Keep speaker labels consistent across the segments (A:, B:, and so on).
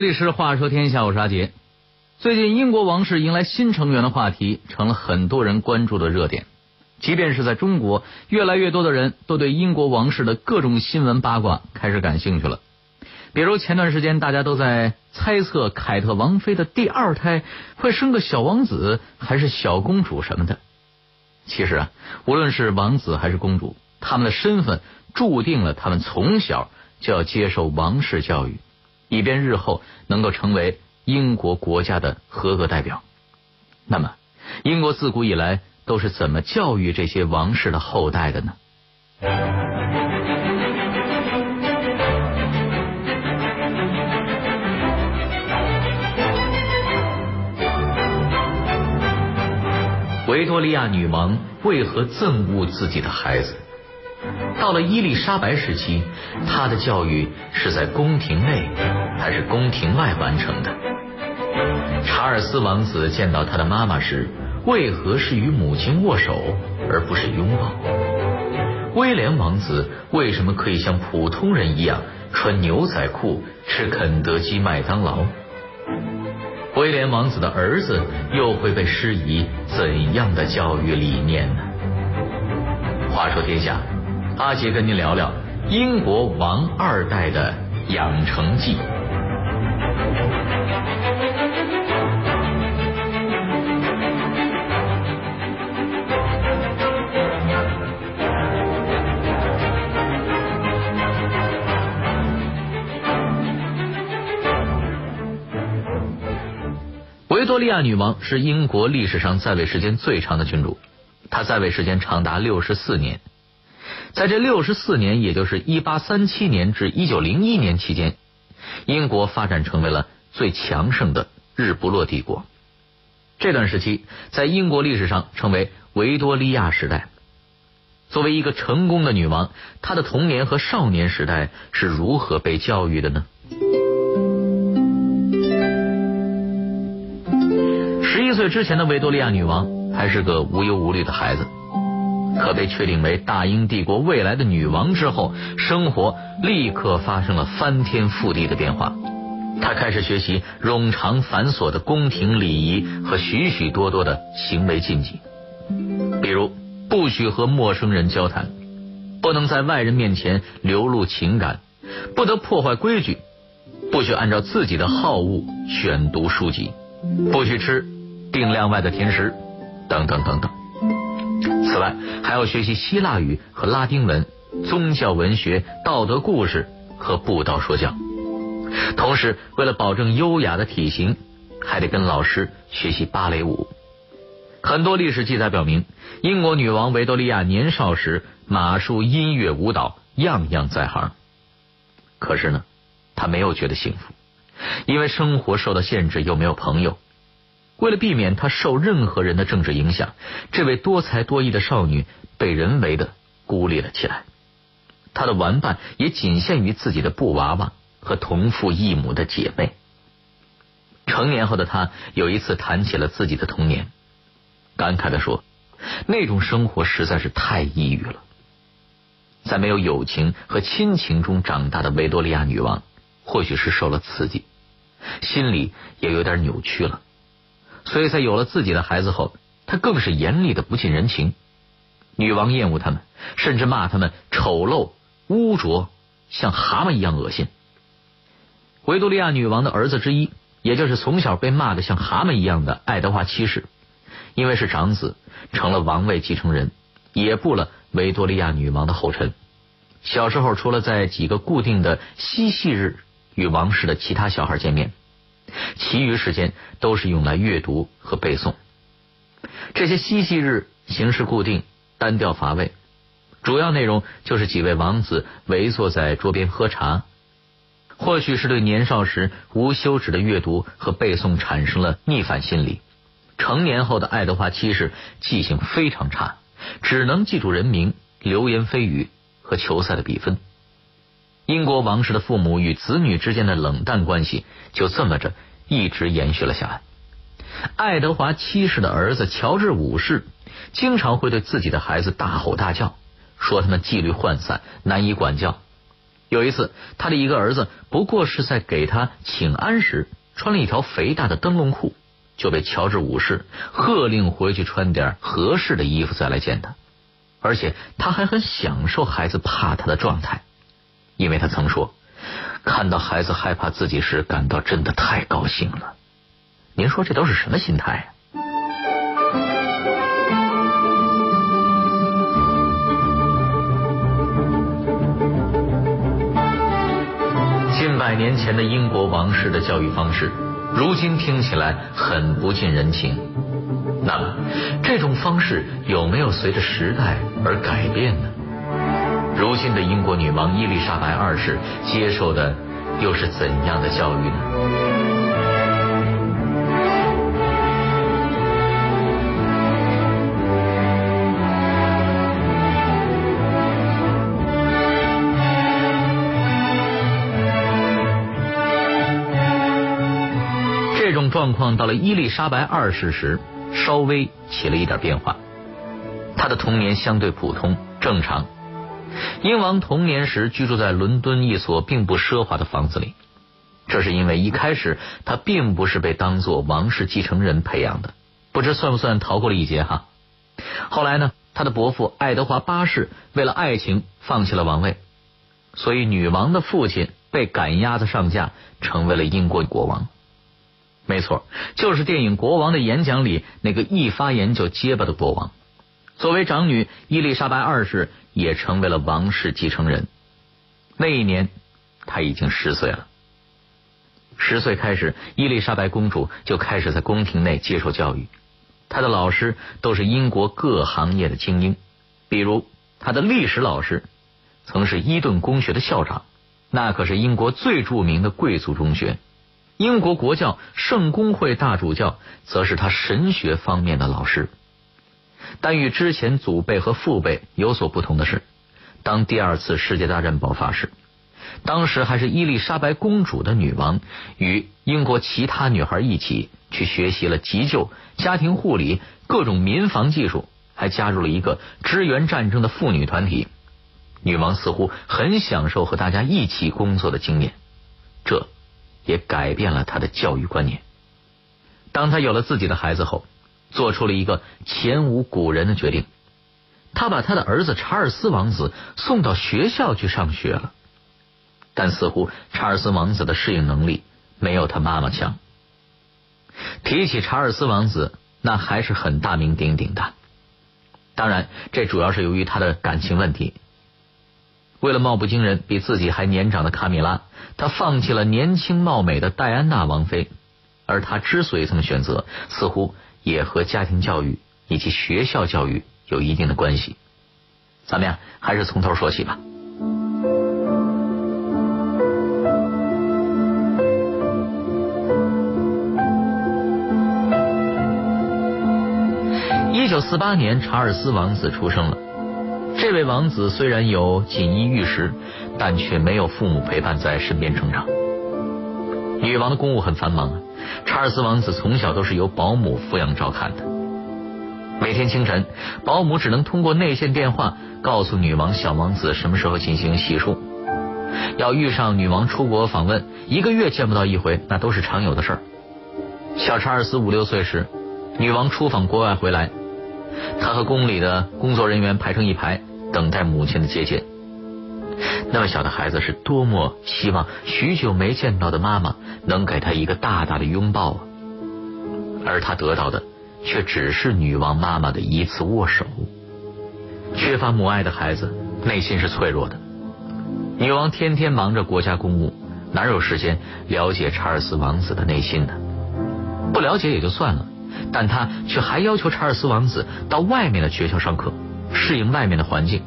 A: 历史话说天下，我是阿杰。最近英国王室迎来新成员的话题，成了很多人关注的热点。即便是在中国，越来越多的人都对英国王室的各种新闻八卦开始感兴趣了。比如前段时间，大家都在猜测凯特王妃的第二胎会生个小王子还是小公主什么的。其实啊，无论是王子还是公主，他们的身份注定了他们从小就要接受王室教育。以便日后能够成为英国国家的合格代表。那么，英国自古以来都是怎么教育这些王室的后代的呢？维多利亚女王为何憎恶自己的孩子？到了伊丽莎白时期，她的教育是在宫廷内还是宫廷外完成的？查尔斯王子见到他的妈妈时，为何是与母亲握手而不是拥抱？威廉王子为什么可以像普通人一样穿牛仔裤、吃肯德基、麦当劳？威廉王子的儿子又会被施以怎样的教育理念呢？话说天下。阿杰跟您聊聊英国王二代的养成记。维多利亚女王是英国历史上在位时间最长的君主，她在位时间长达六十四年。在这六十四年，也就是一八三七年至一九零一年期间，英国发展成为了最强盛的日不落帝国。这段时期在英国历史上称为维多利亚时代。作为一个成功的女王，她的童年和少年时代是如何被教育的呢？十一岁之前的维多利亚女王还是个无忧无虑的孩子。可被确定为大英帝国未来的女王之后，生活立刻发生了翻天覆地的变化。她开始学习冗长繁琐的宫廷礼仪和许许多多的行为禁忌，比如不许和陌生人交谈，不能在外人面前流露情感，不得破坏规矩，不许按照自己的好恶选读书籍，不许吃定量外的甜食，等等等等。此外，还要学习希腊语和拉丁文、宗教文学、道德故事和布道说教。同时，为了保证优雅的体型，还得跟老师学习芭蕾舞。很多历史记载表明，英国女王维多利亚年少时马术、音乐、舞蹈样样在行。可是呢，她没有觉得幸福，因为生活受到限制，又没有朋友。为了避免她受任何人的政治影响，这位多才多艺的少女被人为的孤立了起来。她的玩伴也仅限于自己的布娃娃和同父异母的姐妹。成年后的她有一次谈起了自己的童年，感慨的说：“那种生活实在是太抑郁了。”在没有友情和亲情中长大的维多利亚女王，或许是受了刺激，心里也有点扭曲了。所以在有了自己的孩子后，他更是严厉的不近人情。女王厌恶他们，甚至骂他们丑陋、污浊，像蛤蟆一样恶心。维多利亚女王的儿子之一，也就是从小被骂的像蛤蟆一样的爱德华七世，因为是长子，成了王位继承人，也步了维多利亚女王的后尘。小时候，除了在几个固定的嬉戏日与王室的其他小孩见面。其余时间都是用来阅读和背诵。这些嬉戏日形式固定、单调乏味，主要内容就是几位王子围坐在桌边喝茶。或许是对年少时无休止的阅读和背诵产生了逆反心理，成年后的爱德华七世记性非常差，只能记住人名、流言蜚语和球赛的比分。英国王室的父母与子女之间的冷淡关系就这么着一直延续了下来。爱德华七世的儿子乔治五世经常会对自己的孩子大吼大叫，说他们纪律涣散、难以管教。有一次，他的一个儿子不过是在给他请安时，穿了一条肥大的灯笼裤，就被乔治五世喝令回去穿点合适的衣服再来见他。而且他还很享受孩子怕他的状态，因为他曾说，看到孩子害怕自己时，感到真的太高兴了。您说这都是什么心态呀？近百年前的英国王室的教育方式，如今听起来很不近人情。那么，这种方式有没有随着时代而改变呢？如今的英国女王伊丽莎白二世接受的又是怎样的教育呢？这种状况到了伊丽莎白二世时。稍微起了一点变化，他的童年相对普通正常。英王童年时居住在伦敦一所并不奢华的房子里，这是因为一开始他并不是被当做王室继承人培养的，不知算不算逃过了一劫哈。后来呢，他的伯父爱德华八世为了爱情放弃了王位，所以女王的父亲被赶鸭子上架，成为了英国国王。没错，就是电影《国王的演讲》里那个一发言就结巴的国王。作为长女，伊丽莎白二世也成为了王室继承人。那一年，她已经十岁了。十岁开始，伊丽莎白公主就开始在宫廷内接受教育。她的老师都是英国各行业的精英，比如她的历史老师曾是伊顿公学的校长，那可是英国最著名的贵族中学。英国国教圣公会大主教则是他神学方面的老师，但与之前祖辈和父辈有所不同的是，当第二次世界大战爆发时，当时还是伊丽莎白公主的女王与英国其他女孩一起去学习了急救、家庭护理、各种民防技术，还加入了一个支援战争的妇女团体。女王似乎很享受和大家一起工作的经验，这。也改变了他的教育观念。当他有了自己的孩子后，做出了一个前无古人的决定，他把他的儿子查尔斯王子送到学校去上学了。但似乎查尔斯王子的适应能力没有他妈妈强。提起查尔斯王子，那还是很大名鼎鼎的。当然，这主要是由于他的感情问题。为了貌不惊人、比自己还年长的卡米拉，他放弃了年轻貌美的戴安娜王妃。而他之所以这么选择，似乎也和家庭教育以及学校教育有一定的关系。咱们呀，还是从头说起吧。一九四八年，查尔斯王子出生了。这位王子虽然有锦衣玉食，但却没有父母陪伴在身边成长。女王的公务很繁忙啊，查尔斯王子从小都是由保姆抚养照看的。每天清晨，保姆只能通过内线电话告诉女王小王子什么时候进行洗漱。要遇上女王出国访问，一个月见不到一回，那都是常有的事儿。小查尔斯五六岁时，女王出访国外回来，他和宫里的工作人员排成一排。等待母亲的接见，那么小的孩子是多么希望许久没见到的妈妈能给他一个大大的拥抱啊！而他得到的却只是女王妈妈的一次握手。缺乏母爱的孩子内心是脆弱的。女王天天忙着国家公务，哪有时间了解查尔斯王子的内心呢？不了解也就算了，但他却还要求查尔斯王子到外面的学校上课。适应外面的环境，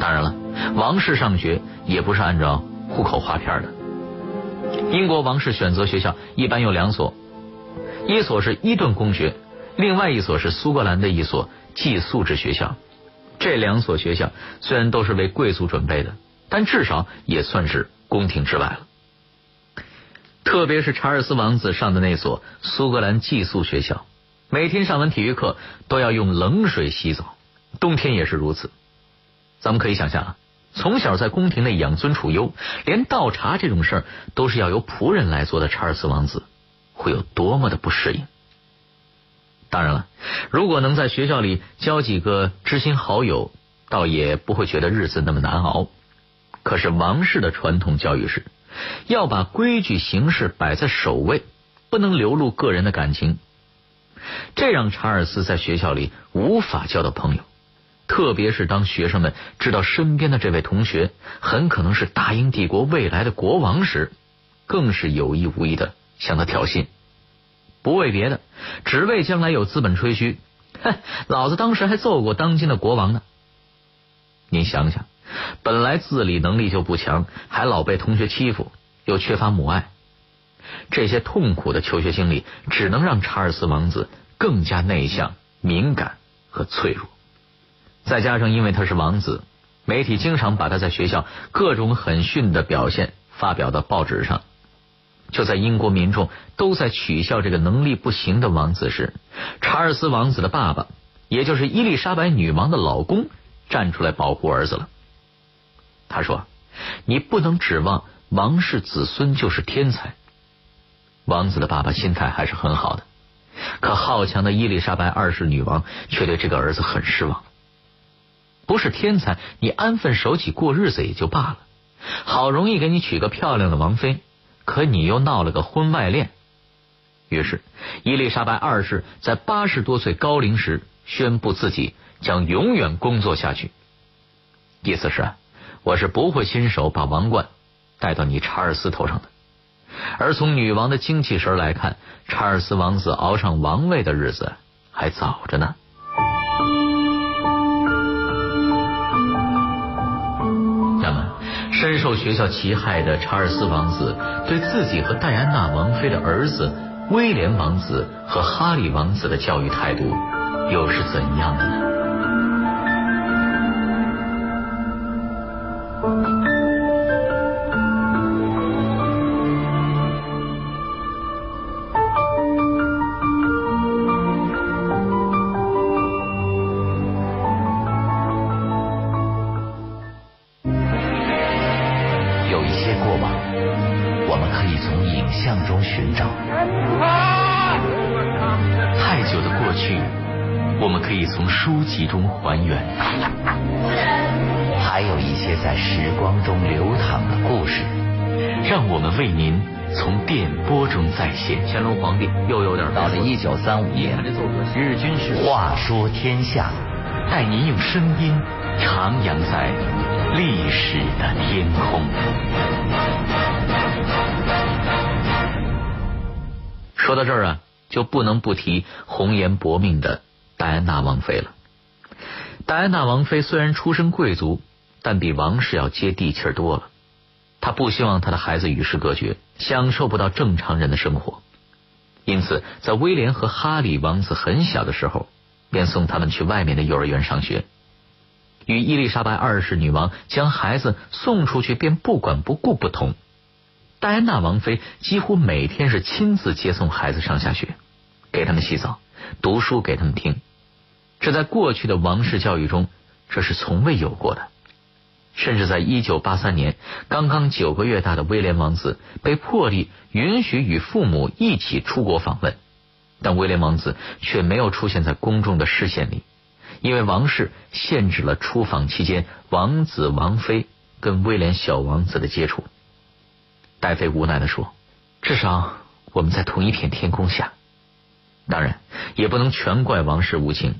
A: 当然了，王室上学也不是按照户口划片的。英国王室选择学校一般有两所，一所是伊顿公学，另外一所是苏格兰的一所寄宿制学校。这两所学校虽然都是为贵族准备的，但至少也算是宫廷之外了。特别是查尔斯王子上的那所苏格兰寄宿学校，每天上完体育课都要用冷水洗澡。冬天也是如此，咱们可以想象啊，从小在宫廷内养尊处优，连倒茶这种事儿都是要由仆人来做的查尔斯王子，会有多么的不适应？当然了，如果能在学校里交几个知心好友，倒也不会觉得日子那么难熬。可是王室的传统教育是，要把规矩形式摆在首位，不能流露个人的感情。这让查尔斯在学校里无法交到朋友，特别是当学生们知道身边的这位同学很可能是大英帝国未来的国王时，更是有意无意的向他挑衅。不为别的，只为将来有资本吹嘘。哼，老子当时还揍过当今的国王呢。您想想。本来自理能力就不强，还老被同学欺负，又缺乏母爱，这些痛苦的求学经历，只能让查尔斯王子更加内向、敏感和脆弱。再加上因为他是王子，媒体经常把他在学校各种狠训的表现发表到报纸上。就在英国民众都在取笑这个能力不行的王子时，查尔斯王子的爸爸，也就是伊丽莎白女王的老公，站出来保护儿子了。他说：“你不能指望王室子孙就是天才。”王子的爸爸心态还是很好的，可好强的伊丽莎白二世女王却对这个儿子很失望。不是天才，你安分守己过日子也就罢了。好容易给你娶个漂亮的王妃，可你又闹了个婚外恋。于是，伊丽莎白二世在八十多岁高龄时宣布自己将永远工作下去，意思是。我是不会亲手把王冠戴到你查尔斯头上的。而从女王的精气神来看，查尔斯王子熬上王位的日子还早着呢。深受学校其害的查尔斯王子，对自己和戴安娜王妃的儿子威廉王子和哈利王子的教育态度又是怎样的呢？乾隆皇帝又有点
B: 到了一九三五年，日军是话说天下，
A: 带您用声音徜徉在历史的天空。说到这儿啊，就不能不提红颜薄命的戴安娜王妃了。戴安娜王妃虽然出身贵族，但比王室要接地气儿多了。他不希望他的孩子与世隔绝，享受不到正常人的生活。因此，在威廉和哈里王子很小的时候，便送他们去外面的幼儿园上学。与伊丽莎白二世女王将孩子送出去便不管不顾不同，戴安娜王妃几乎每天是亲自接送孩子上下学，给他们洗澡、读书给他们听。这在过去的王室教育中，这是从未有过的。甚至在一九八三年，刚刚九个月大的威廉王子被破例允许与父母一起出国访问，但威廉王子却没有出现在公众的视线里，因为王室限制了出访期间王子王妃跟威廉小王子的接触。戴妃无奈的说：“至少我们在同一片天空下。”当然，也不能全怪王室无情。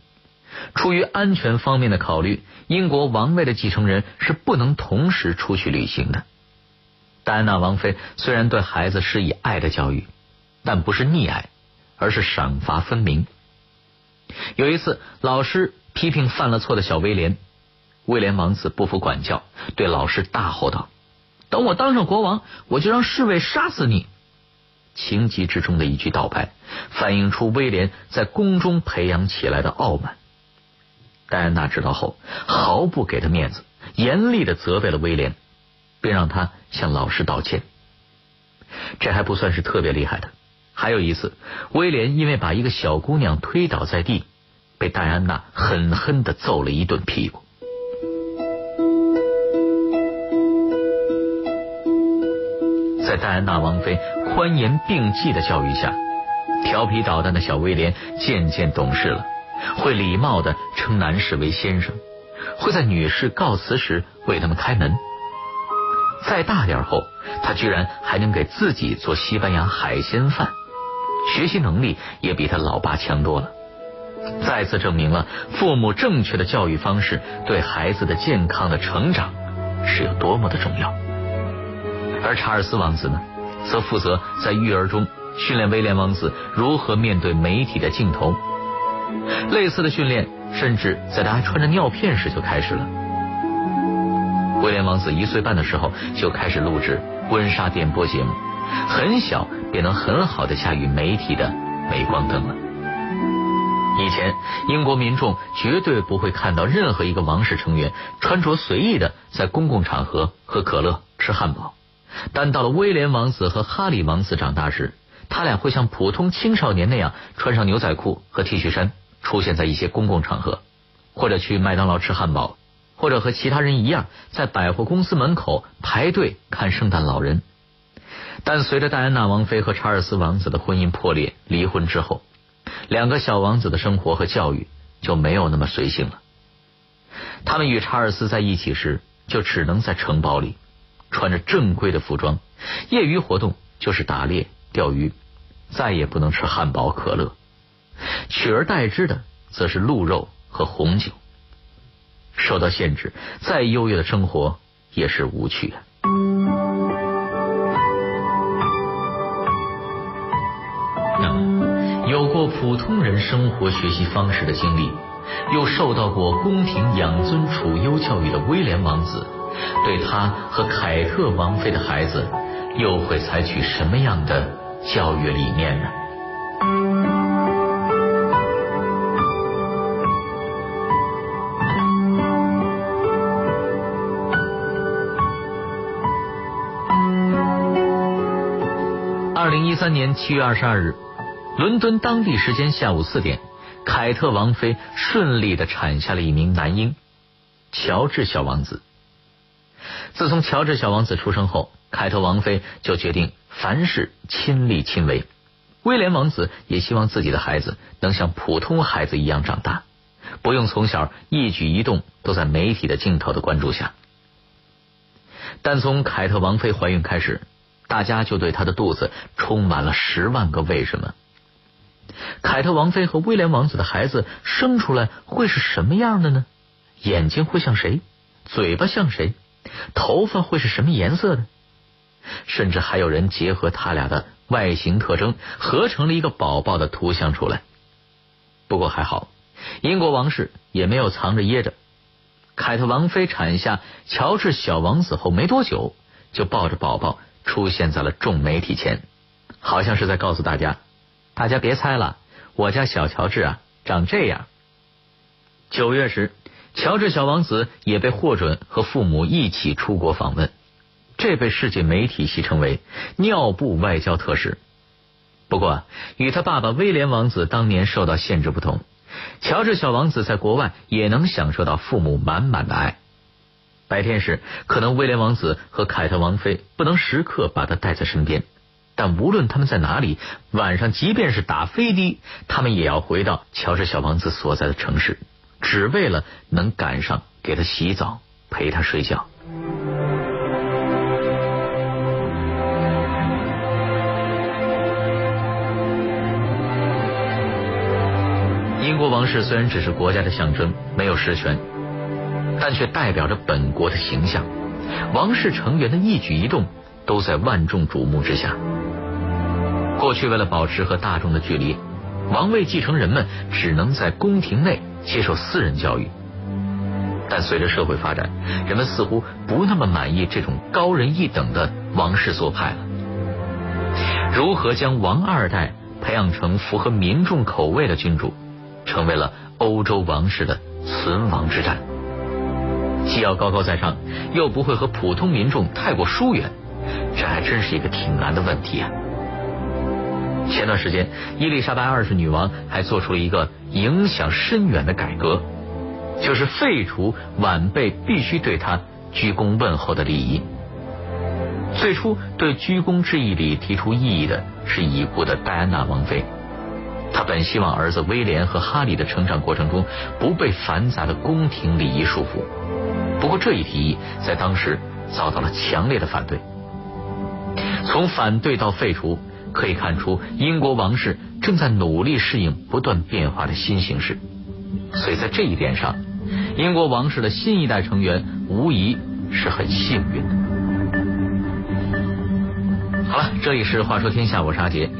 A: 出于安全方面的考虑，英国王位的继承人是不能同时出去旅行的。戴安娜王妃虽然对孩子施以爱的教育，但不是溺爱，而是赏罚分明。有一次，老师批评犯了错的小威廉，威廉王子不服管教，对老师大吼道：“等我当上国王，我就让侍卫杀死你！”情急之中的一句道白，反映出威廉在宫中培养起来的傲慢。戴安娜知道后毫不给他面子严厉的责备了威廉并让他向老师道歉。这还不算是特别厉害的还有一次威廉因为把一个小姑娘推倒在地被戴安娜狠狠的揍了一顿屁股。在戴安娜王妃宽严并济的教育下调皮捣蛋的小威廉渐渐懂事了会礼貌的称男士为先生，会在女士告辞时为他们开门。再大点后，他居然还能给自己做西班牙海鲜饭，学习能力也比他老爸强多了。再次证明了父母正确的教育方式对孩子的健康的成长是有多么的重要。而查尔斯王子呢，则负责在育儿中训练威廉王子如何面对媒体的镜头。类似的训练，甚至在他还穿着尿片时就开始了。威廉王子一岁半的时候就开始录制婚纱电波节目，很小便能很好的驾驭媒体的镁光灯了。以前，英国民众绝对不会看到任何一个王室成员穿着随意的在公共场合喝可乐、吃汉堡。但到了威廉王子和哈里王子长大时，他俩会像普通青少年那样穿上牛仔裤和 T 恤衫，出现在一些公共场合，或者去麦当劳吃汉堡，或者和其他人一样在百货公司门口排队看圣诞老人。但随着戴安娜王妃和查尔斯王子的婚姻破裂、离婚之后，两个小王子的生活和教育就没有那么随性了。他们与查尔斯在一起时，就只能在城堡里穿着正规的服装，业余活动就是打猎、钓鱼，再也不能吃汉堡、可乐，取而代之的则是鹿肉和红酒。受到限制，再优越的生活也是无趣的。那么。有过普通人生活学习方式的经历，又受到过宫廷养尊处优教育的威廉王子，对他和凯特王妃的孩子，又会采取什么样的教育理念呢？三年七月二十二日。伦敦当地时间下午四点，凯特王妃顺利的产下了一名男婴，乔治小王子。自从乔治小王子出生后，凯特王妃就决定凡事亲力亲为。威廉王子也希望自己的孩子能像普通孩子一样长大，不用从小一举一动都在媒体的镜头的关注下。但从凯特王妃怀孕开始，大家就对他的肚子充满了十万个为什么。凯特王妃和威廉王子的孩子生出来会是什么样的呢？眼睛会像谁？嘴巴像谁？头发会是什么颜色的？甚至还有人结合他俩的外形特征，合成了一个宝宝的图像出来。不过还好，英国王室也没有藏着掖着。凯特王妃产下乔治小王子后没多久，就抱着宝宝出现在了众媒体前，好像是在告诉大家。大家别猜了，我家小乔治啊，长这样。九月时，乔治小王子也被获准和父母一起出国访问，这被世界媒体戏称为“尿布外交特使”。不过，与他爸爸威廉王子当年受到限制不同，乔治小王子在国外也能享受到父母满满的爱。白天时，可能威廉王子和凯特王妃不能时刻把他带在身边。但无论他们在哪里，晚上即便是打飞的，他们也要回到乔治小王子所在的城市，只为了能赶上给他洗澡、陪他睡觉。英国王室虽然只是国家的象征，没有实权，但却代表着本国的形象。王室成员的一举一动都在万众瞩目之下。过去为了保持和大众的距离，王位继承人们只能在宫廷内接受私人教育。但随着社会发展，人们似乎不那么满意这种高人一等的王室做派了。如何将王二代培养成符合民众口味的君主，成为了欧洲王室的存亡之战。既要高高在上，又不会和普通民众太过疏远，这还真是一个挺难的问题啊。前段时间，伊丽莎白二世女王还做出了一个影响深远的改革，就是废除晚辈必须对她鞠躬问候的礼仪。最初对鞠躬致意礼提出异议的是已故的戴安娜王妃，她本希望儿子威廉和哈里的成长过程中不被繁杂的宫廷礼仪束缚。不过这一提议在当时遭到了强烈的反对。从反对到废除，可以看出英国王室正在努力适应不断变化的新形势。所以在这一点上，英国王室的新一代成员无疑是很幸运的。好了，这里是《话说天下》，我是阿杰。